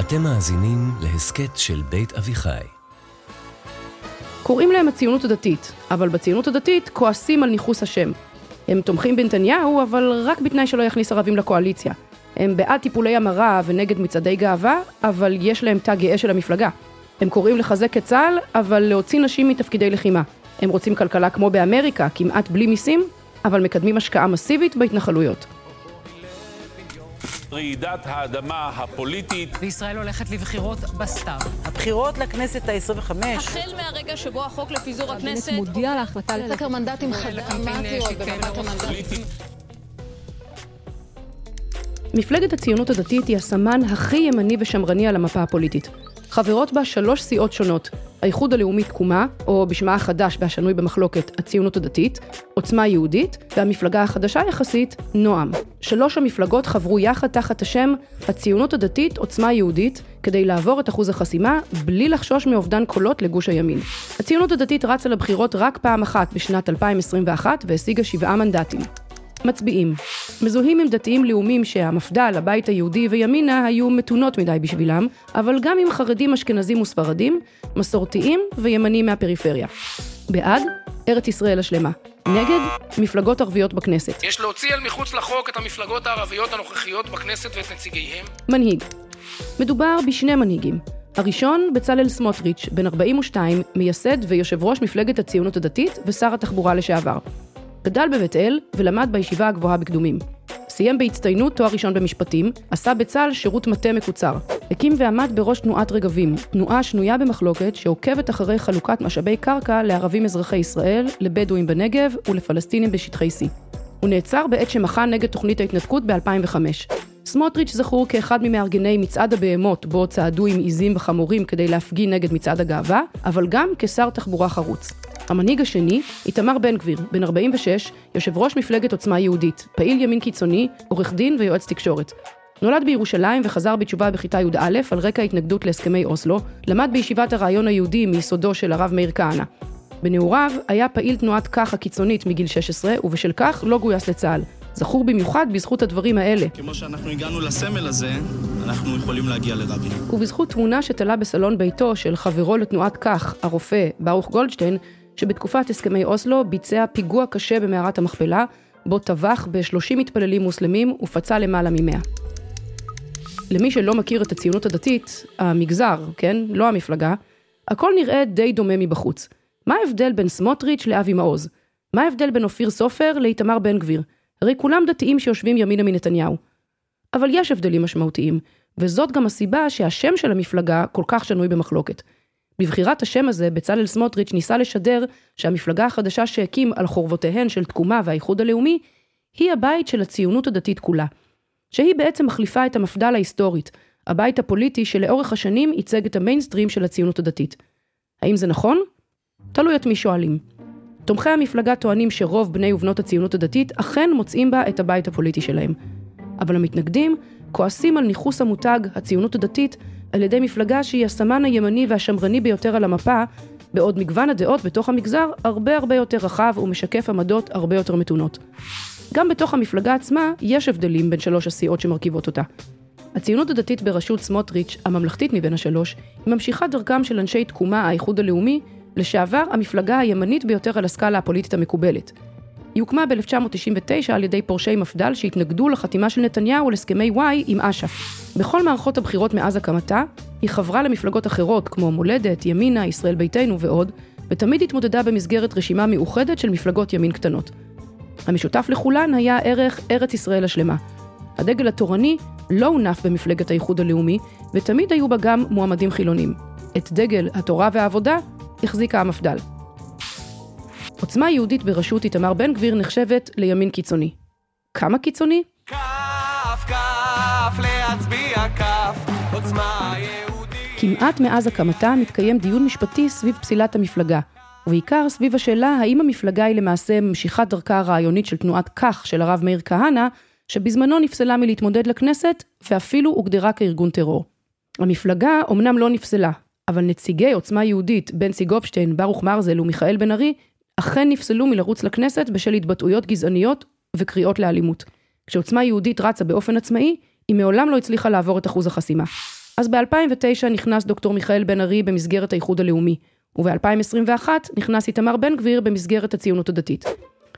אתם מאזינים להסכת של בית אביחי. קוראים להם הציונות הדתית, אבל בציונות הדתית כועסים על ניכוס השם. הם תומכים בנתניהו, אבל רק בתנאי שלא יכניס ערבים לקואליציה. הם בעד טיפולי המרה ונגד מצעדי גאווה, אבל יש להם תא גאה של המפלגה. הם קוראים לחזק את צה"ל, אבל להוציא נשים מתפקידי לחימה. הם רוצים כלכלה כמו באמריקה, כמעט בלי מיסים, אבל מקדמים השקעה מסיבית בהתנחלויות. רעידת האדמה הפוליטית. וישראל הולכת לבחירות בסתיו. הבחירות לכנסת ה-25. החל מהרגע שבו החוק לפיזור הכנסת... מודיע על ההחלטה לסקר מנדטים דרמטיות בקבלת המנדטים. מפלגת הציונות הדתית היא הסמן הכי ימני ושמרני על המפה הפוליטית. חברות בה שלוש סיעות שונות, האיחוד הלאומי תקומה, או בשמה החדש והשנוי במחלוקת, הציונות הדתית, עוצמה יהודית, והמפלגה החדשה יחסית, נועם. שלוש המפלגות חברו יחד תחת השם הציונות הדתית עוצמה יהודית, כדי לעבור את אחוז החסימה, בלי לחשוש מאובדן קולות לגוש הימין. הציונות הדתית רצה לבחירות רק פעם אחת בשנת 2021 והשיגה שבעה מנדטים. מצביעים. מזוהים עם דתיים לאומיים שהמפד"ל, הבית היהודי וימינה היו מתונות מדי בשבילם, אבל גם עם חרדים אשכנזים וספרדים, מסורתיים וימנים מהפריפריה. בעד, ארץ ישראל השלמה. נגד, מפלגות ערביות בכנסת. יש להוציא אל מחוץ לחוק את המפלגות הערביות הנוכחיות בכנסת ואת נציגיהם. מנהיג. מדובר בשני מנהיגים. הראשון, בצלאל סמוטריץ', בן 42, מייסד ויושב ראש מפלגת הציונות הדתית ושר התחבורה לשעבר. גדל בבית אל ולמד בישיבה הגבוהה בקדומים. סיים בהצטיינות תואר ראשון במשפטים, עשה בצה"ל שירות מטה מקוצר. הקים ועמד בראש תנועת רגבים, תנועה שנויה במחלוקת שעוקבת אחרי חלוקת משאבי קרקע לערבים אזרחי ישראל, לבדואים בנגב ולפלסטינים בשטחי C. הוא נעצר בעת שמחה נגד תוכנית ההתנתקות ב-2005. סמוטריץ' זכור כאחד ממארגני מצעד הבהמות, בו צעדו עם עיזים וחמורים כדי להפגין נגד מצעד הגאווה, אבל גם כשר תחבורה חרוץ. המנהיג השני, איתמר בן גביר, בן 46, יושב ראש מפלגת עוצמה יהודית, פעיל ימין קיצוני, עורך דין ויועץ תקשורת. נולד בירושלים וחזר בתשובה בכיתה י"א על רקע התנגדות להסכמי אוסלו, למד בישיבת הרעיון היהודי מיסודו של הרב מאיר כהנא. בנעוריו היה פעיל תנועת כך הקיצונית מגיל 16, ובשל כך לא גויס לצה"ל. זכור במיוחד בזכות הדברים האלה. כמו שאנחנו הגענו לסמל הזה, אנחנו יכולים להגיע לרבין. ובזכות תמונה שתלה בסלון ביתו של חברו לתנועת כך, הרופא ברוך גולדשטיין, שבתקופת הסכמי אוסלו ביצע פיגוע קשה במערת המכפלה, בו טבח ב-30 מתפללים מוסלמים ופצע למעלה מ-100. למי שלא מכיר את הציונות הדתית, המגזר, כן? לא המפלגה, הכל נראה די דומה מבחוץ. מה ההבדל בין סמוטריץ' לאבי מעוז? מה ההבדל בין אופיר סופר לאיתמר בן גביר? הרי כולם דתיים שיושבים ימינה מנתניהו. אבל יש הבדלים משמעותיים, וזאת גם הסיבה שהשם של המפלגה כל כך שנוי במחלוקת. בבחירת השם הזה, בצלאל סמוטריץ' ניסה לשדר שהמפלגה החדשה שהקים על חורבותיהן של תקומה והאיחוד הלאומי, היא הבית של הציונות הדתית כולה. שהיא בעצם מחליפה את המפד"ל ההיסטורית, הבית הפוליטי שלאורך השנים ייצג את המיינסטרים של הציונות הדתית. האם זה נכון? תלוי את מי שואלים. תומכי המפלגה טוענים שרוב בני ובנות הציונות הדתית אכן מוצאים בה את הבית הפוליטי שלהם. אבל המתנגדים כועסים על ניכוס המותג הציונות הדתית על ידי מפלגה שהיא הסמן הימני והשמרני ביותר על המפה, בעוד מגוון הדעות בתוך המגזר הרבה הרבה יותר רחב ומשקף עמדות הרבה יותר מתונות. גם בתוך המפלגה עצמה יש הבדלים בין שלוש הסיעות שמרכיבות אותה. הציונות הדתית בראשות סמוטריץ', הממלכתית מבין השלוש, היא ממשיכה דרכם של אנשי תקומה, האיחוד הלאומי, לשעבר המפלגה הימנית ביותר על הסקאלה הפוליטית המקובלת. היא הוקמה ב-1999 על ידי פורשי מפד"ל שהתנגדו לחתימה של נתניהו על הסכמי וואי עם אש"ף. בכל מערכות הבחירות מאז הקמתה, היא חברה למפלגות אחרות כמו מולדת, ימינה, ישראל ביתנו ועוד, ותמיד התמודדה במסגרת רשימה מאוחדת של מפלגות ימין קטנות. המשותף לכולן היה ערך ארץ ישראל השלמה. הדגל התורני לא הונף במפלגת האיחוד הלאומי, ותמיד היו בה גם מועמדים חילונים. את דגל התורה והעבודה החזיקה המפד"ל. עוצמה יהודית בראשות איתמר בן גביר נחשבת לימין קיצוני. כמה קיצוני? כף, כף, להצביע כף, עוצמה יהודית. כמעט מאז הקמתה מתקיים דיון משפטי סביב פסילת המפלגה, ובעיקר סביב השאלה האם המפלגה היא למעשה ממשיכת דרכה הרעיונית של תנועת כך של הרב מאיר כהנא, שבזמנו נפסלה מלהתמודד לכנסת, ואפילו הוגדרה כארגון טרור. המפלגה אומנם לא נפסלה, אבל נציגי עוצמה יהודית, בנצי גופשטיין, ברוך מרזל ומיכאל בן ארי, אכן נפסלו מלרוץ לכנסת בשל התבטאויות גזעניות וקריאות לאלימות. כשעוצמה יהודית רצה באופן עצמאי, היא מעולם לא הצליחה לעבור את אחוז החסימה. אז ב-2009 נכנס דוקטור מיכאל בן ארי במסגרת האיחוד הלאומי, וב-2021 נכנס איתמר בן גביר במסגרת הציונות הדתית.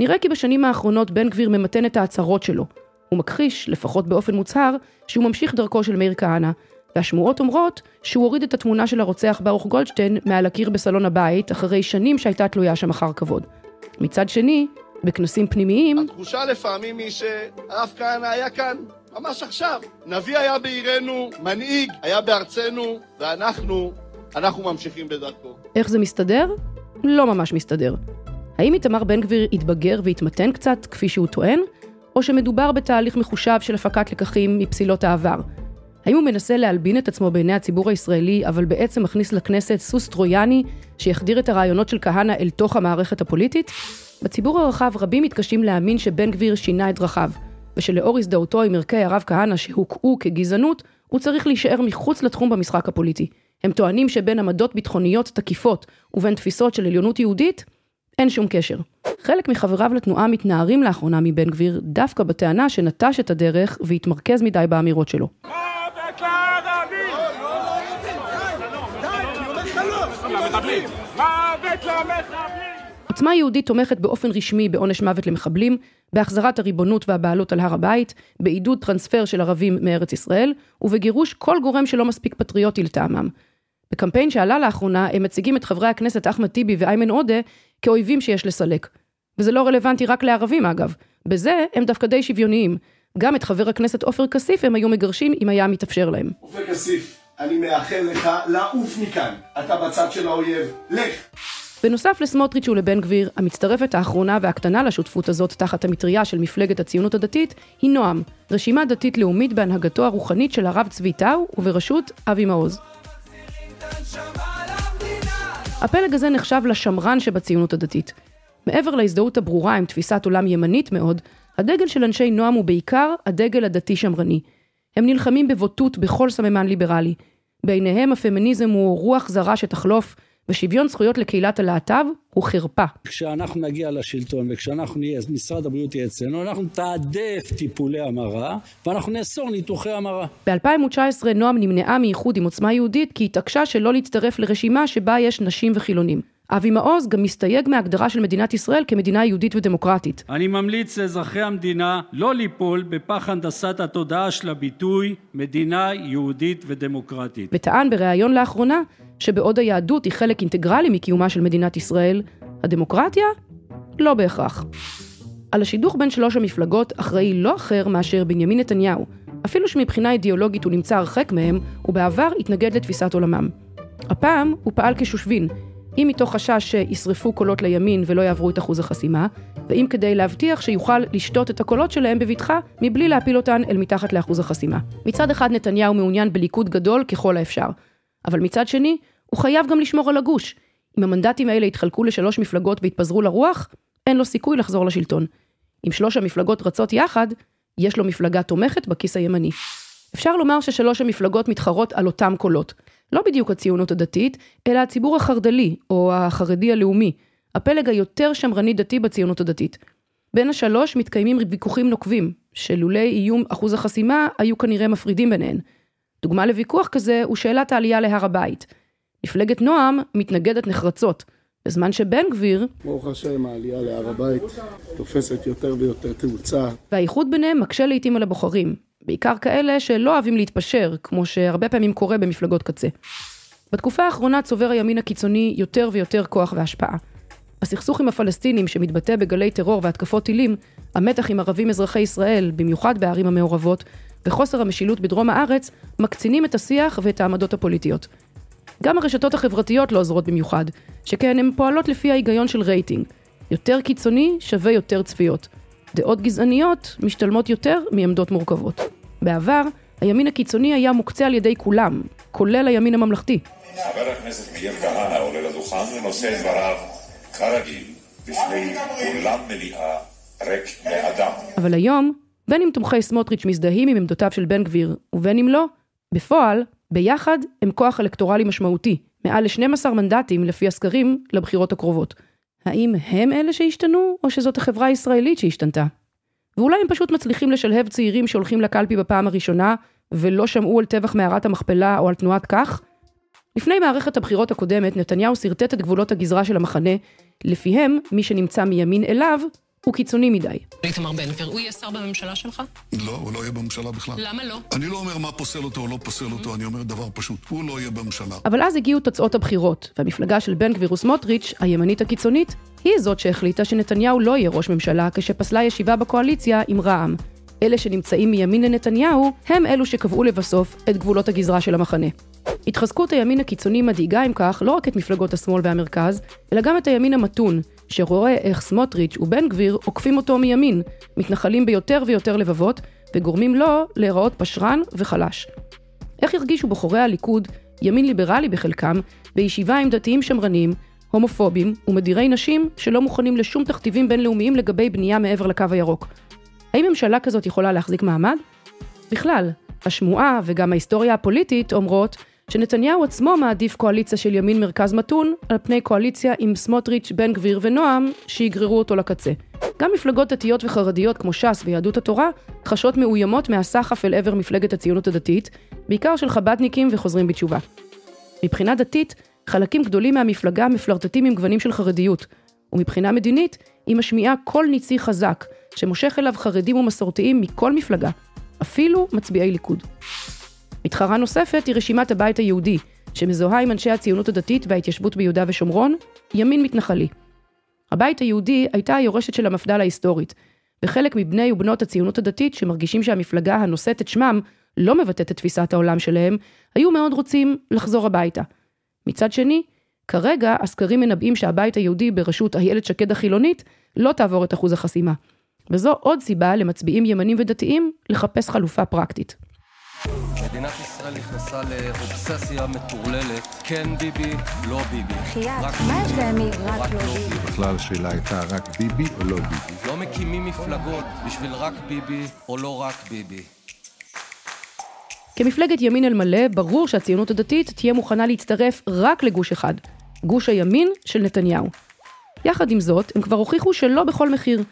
נראה כי בשנים האחרונות בן גביר ממתן את ההצהרות שלו. הוא מכחיש, לפחות באופן מוצהר, שהוא ממשיך דרכו של מאיר כהנא, והשמועות אומרות שהוא הוריד את התמונה של הרוצח ברוך גולדשטיין מעל הקיר בסלון הבית, אחרי שנים שהייתה תלויה שם אחר כבוד. מצד שני, בכנסים פנימיים... התחושה לפעמים היא שהרב כהנא היה כאן ממש עכשיו. נביא היה בעירנו, מנהיג היה בארצנו, ואנחנו, אנחנו ממשיכים בדרכו. איך זה מסתדר? לא ממש מסתדר. האם איתמר בן גביר יתבגר ויתמתן קצת, כפי שהוא טוען? או שמדובר בתהליך מחושב של הפקת לקחים מפסילות העבר? האם הוא מנסה להלבין את עצמו בעיני הציבור הישראלי, אבל בעצם מכניס לכנסת סוס טרויאני שיחדיר את הרעיונות של כהנא אל תוך המערכת הפוליטית? בציבור הרחב רבים מתקשים להאמין שבן גביר שינה את דרכיו, ושלאור הזדהותו עם ערכי הרב כהנא שהוקעו כגזענות, הוא צריך להישאר מחוץ לתחום במשחק הפוליטי. הם טוענים שבין עמדות ביטחוניות תקיפות ובין תפיסות של עליונות יהודית, אין שום קשר. חלק מחבריו לתנועה מתנערים לאחרונה מבן גביר דווקא בטענה שנטש את הדרך והתמרכז מדי באמירות שלו. עוצמה יהודית תומכת באופן רשמי בעונש מוות למחבלים, בהחזרת הריבונות והבעלות על הר הבית, בעידוד טרנספר של ערבים מארץ ישראל, ובגירוש כל גורם שלא מספיק פטריוטי לטעמם. בקמפיין שעלה לאחרונה, הם מציגים את חברי הכנסת אחמד טיבי ואיימן עודה כאויבים שיש לסלק. וזה לא רלוונטי רק לערבים אגב, בזה הם דווקא די שוויוניים. גם את חבר הכנסת עופר כסיף הם היו מגרשים אם היה מתאפשר להם. עופר כסיף, אני מאחל לך לעוף מכאן. אתה בצד של האויב, לך. בנוסף לסמוטריץ' ולבן גביר, המצטרפת האחרונה והקטנה לשותפות הזאת תחת המטריה של מפלגת הציונות הדתית, היא נועם, רשימה דתית לאומית בהנהגתו הרוחנית של הרב צבי טאו ובראשות אבי מעוז. הפלג הזה נחשב לשמרן שבציונות הדתית. מעבר להזדהות הברורה עם תפיסת עולם ימנית מאוד, הדגל של אנשי נועם הוא בעיקר הדגל הדתי-שמרני. הם נלחמים בבוטות בכל סממן ליברלי. בעיניהם הפמיניזם הוא רוח זרה שתחלוף, ושוויון זכויות לקהילת הלהט"ב הוא חרפה. כשאנחנו נגיע לשלטון וכשאנחנו נהיה, משרד הבריאות יהיה אצלנו, אנחנו נתעדף טיפולי המרה ואנחנו נאסור ניתוחי המרה. ב-2019 נועם נמנעה מאיחוד עם עוצמה יהודית כי התעקשה שלא להצטרף לרשימה שבה יש נשים וחילונים. אבי מעוז גם מסתייג מהגדרה של מדינת ישראל כמדינה יהודית ודמוקרטית. אני ממליץ לאזרחי המדינה לא ליפול בפח הנדסת התודעה של הביטוי מדינה יהודית ודמוקרטית. וטען בריאיון לאחרונה שבעוד היהדות היא חלק אינטגרלי מקיומה של מדינת ישראל, הדמוקרטיה? לא בהכרח. על השידוך בין שלוש המפלגות אחראי לא אחר מאשר בנימין נתניהו, אפילו שמבחינה אידיאולוגית הוא נמצא הרחק מהם, ובעבר התנגד לתפיסת עולמם. הפעם הוא פעל כשושבין, אם מתוך חשש שישרפו קולות לימין ולא יעברו את אחוז החסימה, ואם כדי להבטיח שיוכל לשתות את הקולות שלהם בבטחה, מבלי להפיל אותן אל מתחת לאחוז החסימה. מצד אחד נתניהו מעוניין בליכוד גדול ככל האפשר, אבל מצד שני, הוא חייב גם לשמור על הגוש. אם המנדטים האלה יתחלקו לשלוש מפלגות ויתפזרו לרוח, אין לו סיכוי לחזור לשלטון. אם שלוש המפלגות רצות יחד, יש לו מפלגה תומכת בכיס הימני. אפשר לומר ששלוש המפלגות מתחרות על אותם קולות. לא בדיוק הציונות הדתית, אלא הציבור החרד"לי, או החרדי הלאומי, הפלג היותר שמרני דתי בציונות הדתית. בין השלוש מתקיימים ויכוחים נוקבים, שלולא איום אחוז החסימה, היו כנראה מפרידים ביניהן. דוגמה לוויכוח כזה הוא שאלת העלייה להר הבית. מפלגת נועם מתנגדת נחרצות, בזמן שבן גביר... ברוך השם, העלייה להר הבית תופסת יותר ויותר תאוצה. והאיחוד ביניהם מקשה לעיתים על הבוחרים, בעיקר כאלה שלא אוהבים להתפשר, כמו שהרבה פעמים קורה במפלגות קצה. בתקופה האחרונה צובר הימין הקיצוני יותר ויותר כוח והשפעה. הסכסוך עם הפלסטינים שמתבטא בגלי טרור והתקפות טילים, המתח עם ערבים אזרחי ישראל, במיוחד בערים המעורבות, וחוסר המשילות בדרום הארץ, מקצינים את השיח ואת העמדות הפוליטיות. גם הרשתות החברתיות לא עוזרות במיוחד, שכן הן פועלות לפי ההיגיון של רייטינג. יותר קיצוני שווה יותר צפיות. דעות גזעניות משתלמות יותר מעמדות מורכבות. בעבר, הימין הקיצוני היה מוקצה על ידי כולם, כולל הימין הממלכתי. חבר הכנסת מאיר כהנא עולה לדוכן ונושא את דבריו כרגיל בפני אולם מליאה ריק מאדם. אבל היום, בין אם תומכי סמוטריץ' מזדהים עם עמדותיו של בן גביר, ובין אם לא, בפועל, ביחד הם כוח אלקטורלי משמעותי, מעל ל-12 מנדטים לפי הסקרים לבחירות הקרובות. האם הם אלה שהשתנו, או שזאת החברה הישראלית שהשתנתה? ואולי הם פשוט מצליחים לשלהב צעירים שהולכים לקלפי בפעם הראשונה, ולא שמעו על טבח מערת המכפלה או על תנועת כך? לפני מערכת הבחירות הקודמת, נתניהו שרטט את גבולות הגזרה של המחנה, לפיהם מי שנמצא מימין אליו הוא קיצוני מדי. איתמר בן גביר, הוא יהיה שר בממשלה שלך? לא, הוא לא יהיה בממשלה בכלל. למה לא? אני לא אומר מה פוסל אותו או לא פוסל אותו, אני אומר דבר פשוט, הוא לא יהיה בממשלה. אבל אז הגיעו תוצאות הבחירות, והמפלגה של בן גביר וסמוטריץ', הימנית הקיצונית, היא זאת שהחליטה שנתניהו לא יהיה ראש ממשלה כשפסלה ישיבה בקואליציה עם רע"מ. אלה שנמצאים מימין לנתניהו, הם אלו שקבעו לבסוף את גבולות הגזרה של המחנה. התחזקות הימין הקיצוני מדאיגה אם כך לא רק את מפלגות השמאל והמרכז, אלא גם את הימין המתון, שרואה איך סמוטריץ' ובן גביר עוקפים אותו מימין, מתנחלים ביותר ויותר לבבות, וגורמים לו להיראות פשרן וחלש. איך ירגישו בוחרי הליכוד, ימין ליברלי בחלקם, בישיבה עם דתיים שמרנים, הומופובים ומדירי נשים שלא מוכנים לשום תכתיבים בינלאומיים לגבי בנייה מעבר לקו הירוק. האם ממשלה כזאת יכולה להחזיק מעמד? בכלל, השמועה וגם ההיסטוריה הפוליטית אומרות שנתניהו עצמו מעדיף קואליציה של ימין מרכז מתון על פני קואליציה עם סמוטריץ', בן גביר ונועם שיגררו אותו לקצה. גם מפלגות דתיות וחרדיות כמו ש"ס ויהדות התורה חשות מאוימות מהסחף אל עבר מפלגת הציונות הדתית, בעיקר של חב"דניקים וחוזרים בתשובה. מבחינה דתית, חלקים גדולים מהמפלגה מפלרטטים עם גוונים של חרדיות, ומבחינה מדינית, היא משמיעה קול ניצי חזק, שמושך אליו חרדים ומסורתיים מכל מפלגה, אפילו מצביעי ליכוד. מתחרה נוספת היא רשימת הבית היהודי, שמזוהה עם אנשי הציונות הדתית וההתיישבות ביהודה ושומרון, ימין מתנחלי. הבית היהודי הייתה היורשת של המפד"ל ההיסטורית, וחלק מבני ובנות הציונות הדתית שמרגישים שהמפלגה הנושאת את שמם לא מבטאת את תפיסת העולם שלהם, היו מאוד רוצים לחזור הביתה. מצד שני, כרגע הסקרים מנבאים שהבית היהודי בראשות איילת שקד החילונית לא תעבור את אחוז החסימה. וזו עוד סיבה למצביעים ימנים ודתיים לחפש חלופה פרקטית. מדינת ישראל נכנסה לאובססיה מטורללת, כן ביבי, לא ביבי. חייאת, מה יש להם מרק לא ביבי? בכלל השאלה הייתה רק ביבי או לא ביבי. לא מקימים מפלגות בשביל רק ביבי או לא רק ביבי. כמפלגת ימין על מלא, ברור שהציונות הדתית תהיה מוכנה להצטרף רק לגוש אחד, גוש הימין של נתניהו. יחד עם זאת, הם כבר הוכיחו שלא בכל מחיר.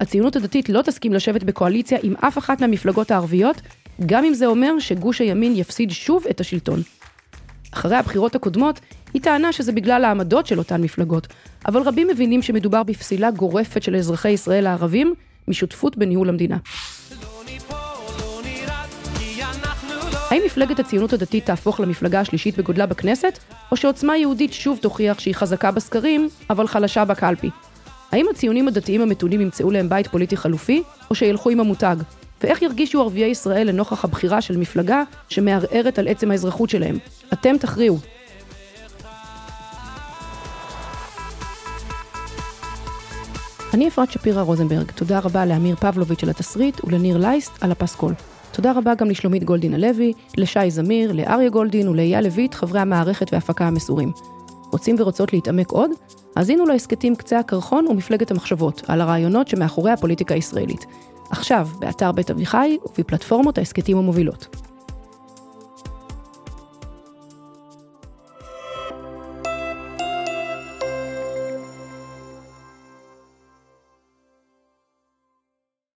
הציונות הדתית לא תסכים לשבת בקואליציה עם אף אחת מהמפלגות הערביות, גם אם זה אומר שגוש הימין יפסיד שוב את השלטון. אחרי הבחירות הקודמות, היא טענה שזה בגלל העמדות של אותן מפלגות, אבל רבים מבינים שמדובר בפסילה גורפת של אזרחי ישראל הערבים משותפות בניהול המדינה. האם מפלגת הציונות הדתית תהפוך למפלגה השלישית בגודלה בכנסת, או שעוצמה יהודית שוב תוכיח שהיא חזקה בסקרים, אבל חלשה בקלפי? האם הציונים הדתיים המתונים ימצאו להם בית פוליטי חלופי, או שילכו עם המותג? ואיך ירגישו ערביי ישראל לנוכח הבחירה של מפלגה שמערערת על עצם האזרחות שלהם? אתם תכריעו. אני אפרת שפירא רוזנברג, תודה רבה לאמיר פבלוביץ' על התסריט ולניר לייסט על הפסקול. תודה רבה גם לשלומית גולדין הלוי, לשי זמיר, לאריה גולדין ולאייל לויט, חברי המערכת וההפקה המסורים. רוצים ורוצות להתעמק עוד? האזינו להסכתים קצה הקרחון ומפלגת המחשבות, על הרעיונות שמאחורי הפוליטיקה הישראלית. עכשיו, באתר בית אביחי ובפלטפורמות ההסכתים המובילות.